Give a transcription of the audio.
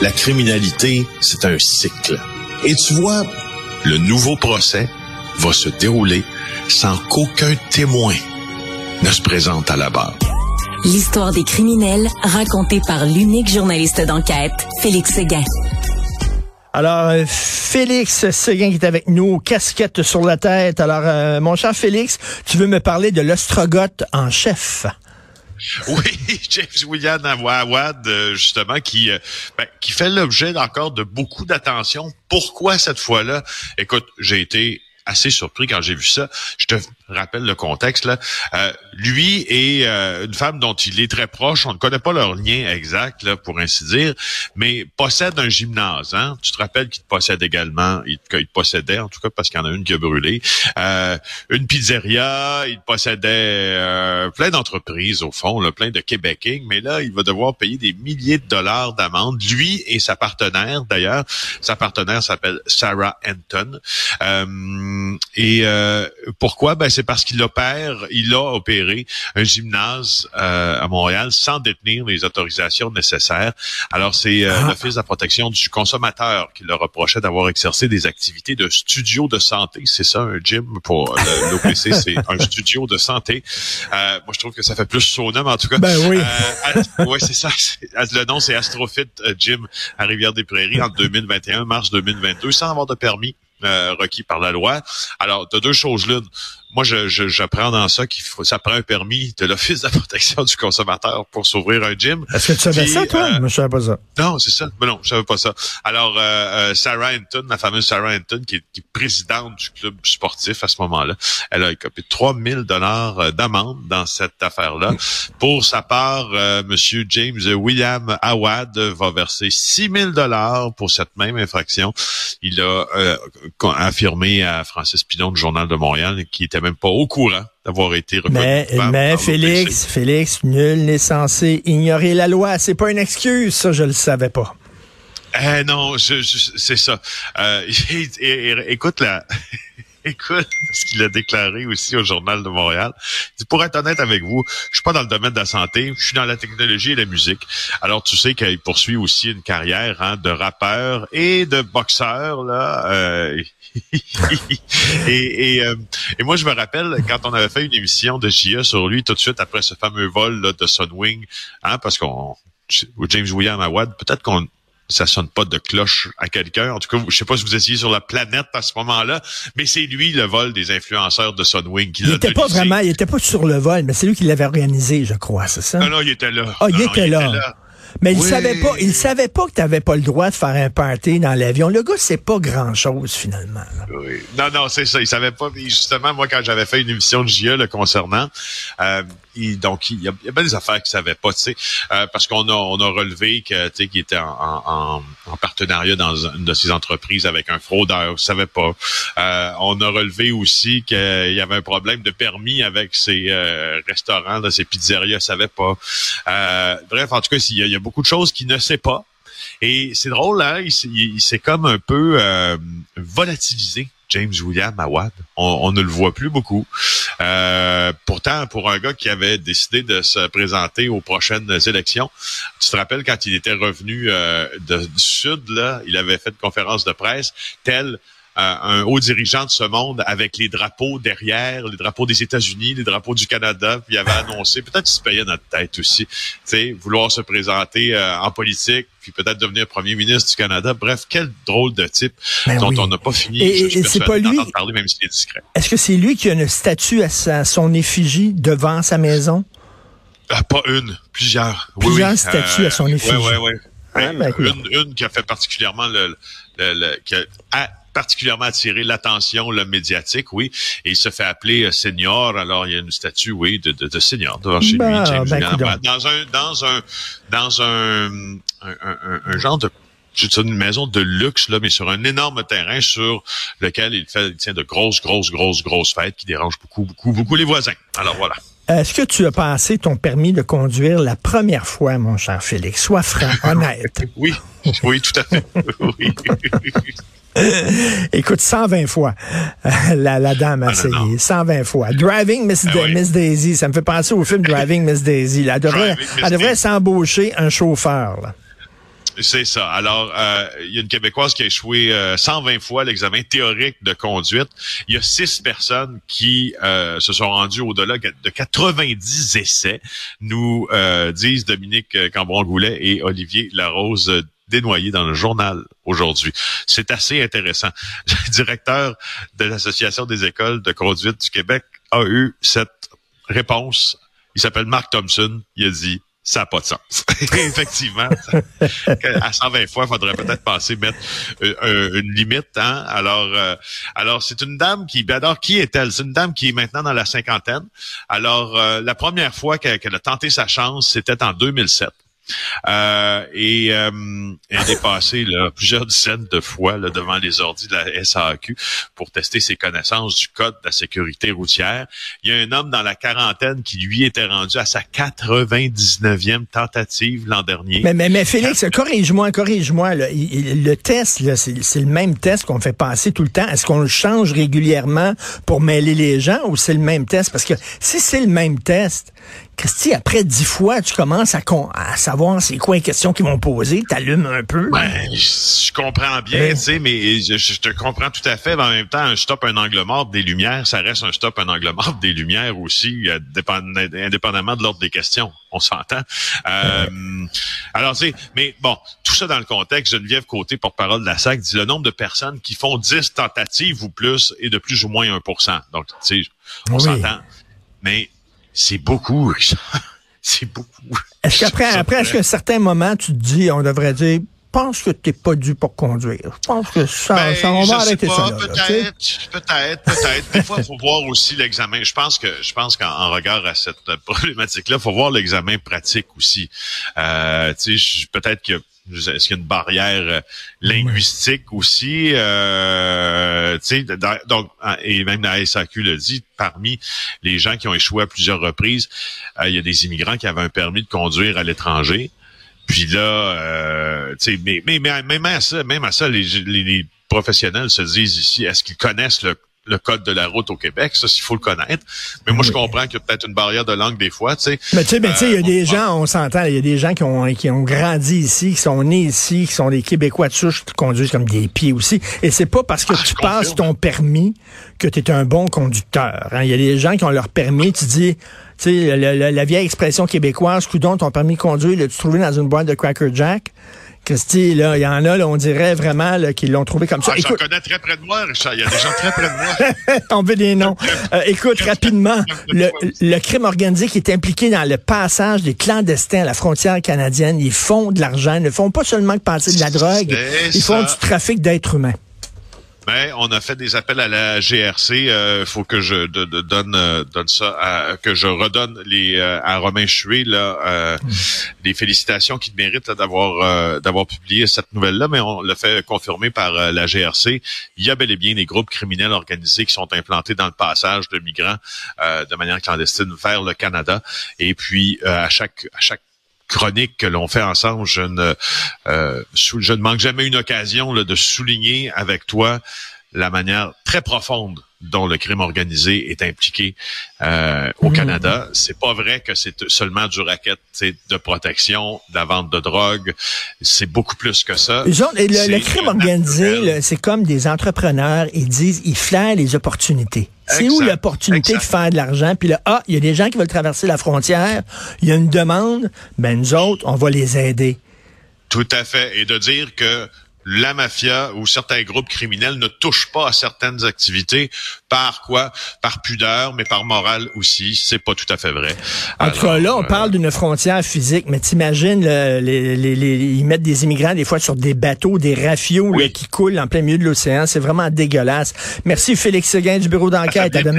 la criminalité, c'est un cycle. Et tu vois, le nouveau procès va se dérouler sans qu'aucun témoin ne se présente à la barre. L'histoire des criminels racontée par l'unique journaliste d'enquête, Félix Séguin. Alors, euh, Félix Séguin qui est avec nous, casquette sur la tête. Alors, euh, mon cher Félix, tu veux me parler de l'ostrogoth en chef? Oui, James William Awad, euh, justement, qui ben, qui fait l'objet encore de beaucoup d'attention. Pourquoi cette fois-là? Écoute, j'ai été assez surpris quand j'ai vu ça. Je te rappelle le contexte là. Euh, lui et euh, une femme dont il est très proche, on ne connaît pas leur lien exact là, pour ainsi dire, mais possède un gymnase. Hein? Tu te rappelles qu'il possède également, il, qu'il possédait en tout cas parce qu'il y en a une qui a brûlé, euh, une pizzeria. Il possédait plein d'entreprises au fond, là, plein de Québécois, mais là il va devoir payer des milliers de dollars d'amende. Lui et sa partenaire d'ailleurs, sa partenaire s'appelle Sarah Anton. Et pourquoi? Ben c'est parce qu'il opère, il a opéré un gymnase euh, à Montréal sans détenir les autorisations nécessaires. Alors, c'est euh, ah. l'Office de la protection du consommateur qui le reprochait d'avoir exercé des activités de studio de santé. C'est ça, un gym pour l'OPC, c'est un studio de santé. Euh, moi, je trouve que ça fait plus son nom, en tout cas. Ben oui. oui, c'est ça. Le nom, c'est Astrofit Gym à Rivière-des-Prairies en 2021, mars 2022, sans avoir de permis. Requis par la loi. Alors, de deux choses l'une moi, je, j'apprends dans ça qu'il faut, ça prend un permis de l'Office de la protection du consommateur pour s'ouvrir un gym. Est-ce que tu savais ça, toi? Euh, je savais pas ça. Non, c'est ça. Mais non, je savais pas ça. Alors, euh, euh, Sarah Hinton, la fameuse Sarah Hinton, qui est, qui est présidente du club sportif à ce moment-là, elle a écopé 3000 dollars d'amende dans cette affaire-là. Pour sa part, Monsieur James William Awad va verser 6000 dollars pour cette même infraction. Il a affirmé à Francis Pilon du Journal de Montréal, qui était même pas au courant d'avoir été reconnu Mais, mais Félix, Félix, nul n'est censé ignorer la loi. C'est pas une excuse, ça, je le savais pas. Eh non, je, c'est ça. Euh, écoute la. Écoute ce qu'il a déclaré aussi au Journal de Montréal. Pour être honnête avec vous, je suis pas dans le domaine de la santé, je suis dans la technologie et la musique. Alors tu sais qu'il poursuit aussi une carrière hein, de rappeur et de boxeur. Là, euh, et, euh, et, moi, je me rappelle quand on avait fait une émission de JE sur lui tout de suite après ce fameux vol là, de Sunwing, hein, parce qu'on James William Awad, peut-être qu'on ça sonne pas de cloche à quelqu'un. En tout cas, je sais pas si vous étiez sur la planète à ce moment-là, mais c'est lui le vol des influenceurs de Sunwing qui Il était pas vraiment, il était pas sur le vol, mais c'est lui qui l'avait organisé, je crois, c'est ça? Non, non, il était là. Ah, il, était, là. Mais il savait pas, il savait pas que tu n'avais pas le droit de faire un party dans l'avion. Le gars, c'est pas grand-chose finalement. Oui. Non, non, c'est ça. Il savait pas. justement, moi, quand j'avais fait une émission de JE le concernant, euh, donc il y, a, il y a bien des affaires qu'il savait pas, tu sais, euh, parce qu'on a on a relevé que tu sais qu'il était en, en, partenariat dans une de ses entreprises avec un fraudeur, il savait pas. Euh, on a relevé aussi qu'il y avait un problème de permis avec ses restaurants, ses pizzerias, il savait pas. bref, en tout cas, il y, a, beaucoup de choses qu'il ne sait pas. Et c'est drôle, hein, il s'est comme un peu volatilisé James William Awad. On, ne le voit plus beaucoup. Euh, pourtant, pour un gars qui avait décidé de se présenter aux prochaines élections, tu te rappelles quand il était revenu euh, du Sud, là, il avait fait une conférence de presse, tel un haut dirigeant de ce monde avec les drapeaux derrière, les drapeaux des États-Unis, les drapeaux du Canada, puis il avait annoncé, peut-être qu'il se payait notre tête aussi, tu sais, vouloir se présenter euh, en politique, puis peut-être devenir premier ministre du Canada. Bref, quel drôle de type ben dont on n'a pas fini. Et, c'est pas lui. Parler, même s'il est discret. Est-ce que c'est lui qui a une statue à son effigie devant sa maison? Ah, pas une, plusieurs. Plusieurs statues à son euh, effigie. Oui, oui, oui. une, une qui a fait particulièrement le, le, qui a, particulièrement attiré l'attention le médiatique, oui. Et il se fait appeler euh, senior. Alors il y a une statue, oui, de, de, de senior devant chez lui, James ben, dans un dans un dans un, un, un, genre de une maison de luxe, là, mais sur un énorme terrain sur lequel il fait il tient de grosses, grosses, grosses, grosses fêtes qui dérangent beaucoup, beaucoup, beaucoup les voisins. Alors voilà. Est-ce que tu as passé ton permis de conduire la première fois, mon cher Félix? Sois franc, honnête. oui, oui, tout à fait. Oui. Écoute, 120 fois, la, la dame a ah, essayé. 120 fois. Driving Miss, ben Miss, Daisy, ça me fait penser au film Driving Miss Daisy. Elle devrait, elle devrait s'embaucher un chauffeur. Là. C'est ça. Alors, euh, il y a une Québécoise qui a échoué 120 euh, fois l'examen théorique de conduite. Il y a six personnes qui euh, se sont rendues au-delà de 90 essais, nous disent Dominique Cambron-Goulet et Olivier Larose dénoyé dans le journal aujourd'hui. C'est assez intéressant. Le directeur de l'Association des écoles de conduite du Québec a eu cette réponse. Il s'appelle Mark Thompson. Il a dit ça n'a pas de sens. Effectivement, à 120 fois, il faudrait peut-être passer mettre euh, une limite. Hein? Alors, euh, alors c'est une dame qui, ben alors qui est-elle? C'est une dame qui est maintenant dans la cinquantaine. Alors, euh, la première fois qu'elle a tenté sa chance, c'était en 2007. Euh, et euh, elle est passée là, plusieurs dizaines de fois là, devant les ordis de la SAQ pour tester ses connaissances du code de la sécurité routière. Il y a un homme dans la quarantaine qui, lui, était rendu à sa 99e tentative l'an dernier. Mais, mais, mais Félix, corrige-moi, corrige-moi. Le test, c'est le même test qu'on fait passer tout le temps. Est-ce qu'on le change régulièrement pour mêler les gens ou c'est le même test? Parce que si c'est le même test, Christy, après dix fois, tu commences à, à savoir c'est quoi les questions qu'ils vont poser, t'allumes un peu. Ben, je, comprends bien, tu sais, mais je, te comprends tout à fait. Mais en même temps, un stop, un angle mort des lumières, ça reste un stop, un angle mort des lumières aussi, euh, indépendamment de l'ordre des questions. On s'entend. Euh, alors, tu sais, mais bon, tout ça dans le contexte, Geneviève Côté, porte-parole de la SAC, dit le nombre de personnes qui font 10 tentatives ou plus est de plus ou moins 1% Donc, tu sais, on s'entend. Mais c'est beaucoup, Richard. C'est beaucoup. Est-ce qu'après, après, est-ce qu'à un certain moment, tu te dis, on devrait dire, pense que t'es pas dû pour conduire. Je pense que ça, ben, ça on va arrêter ça. Peut-être, peut-être, peut-être. Des fois, il faut voir aussi l'examen. Je pense que, je pense qu'en regard à cette problématique-là, il faut voir l'examen pratique aussi. Euh, tu sais, peut-être que est-ce qu'il y a une barrière euh, linguistique aussi? Euh, donc, et même la SAQ le dit, parmi les gens qui ont échoué à plusieurs reprises, euh, il y a des immigrants qui avaient un permis de conduire à l'étranger. Puis là, euh, mais, mais, mais, même à ça, même à ça, les, les professionnels se disent ici, est-ce qu'ils connaissent le le code de la route au Québec, ça, il faut le connaître. Mais moi, je comprends qu'il y a peut-être une barrière de langue des fois, tu sais. Mais tu sais, ben, il y a des euh, gens, on s'entend, il y a des gens qui ont, qui ont grandi ici, qui sont nés ici, qui sont des Québécois de souche, qui conduisent comme des pieds aussi. Et c'est pas parce que ah, tu passes ton permis que tu es un bon conducteur. Hein. Il y a des gens qui ont leur permis, tu dis, tu sais, la, vieille expression québécoise, coudon, ton permis de conduire, l'as-tu trouvé dans une boîte de Cracker Jack? Christy, là, il y en a, là, on dirait vraiment qu'ils l'ont trouvé comme ça. Ah, J'en connais très près de moi, Richard. Il y a des gens très près de moi. on veut des noms. Euh, écoute, rapidement, le, le, crime organisé qui est impliqué dans le passage des clandestins à la frontière canadienne, ils font de l'argent. Ils ne font pas seulement que passer de la drogue, ils font du trafic d'êtres humains. Ben, on a fait des appels à la GRC. Il euh, faut que je donne euh, donne ça, à, que je redonne les euh, à Romain Chué là mm. les félicitations qu'il mérite d'avoir d'avoir publié cette nouvelle là, mais on l'a fait confirmer par la GRC. Il y a bel et bien des groupes criminels organisés qui sont implantés dans le passage de migrants de manière clandestine vers le Canada. Et puis à chaque à chaque chronique que l'on fait ensemble, je ne, euh, je ne manque jamais une occasion de souligner avec toi la manière très profonde dont le crime organisé est impliqué euh, au mmh. Canada. C'est pas vrai que c'est seulement du racket de protection, de la vente de drogue. C'est beaucoup plus que ça. le, crime organisé, c'est comme des entrepreneurs. Ils disent, ils flairent les opportunités. C'est où l'opportunité de faire de l'argent? Puis là, ah, il y a des gens qui veulent traverser la frontière. Il y a une demande. Ben nous autres, on va les aider. Tout à fait. Et de dire que la mafia ou certains groupes criminels ne touchent pas à certaines activités par quoi? Par pudeur, mais par morale aussi. C'est pas tout à fait vrai. En tout cas, là, on euh, parle d'une frontière physique, mais t'imagines, les, les, ils mettent des immigrants des fois sur des bateaux, des rafios qui coulent en plein milieu de l'océan. C'est vraiment dégueulasse. Merci Félix Seguin du bureau d'enquête. À demain.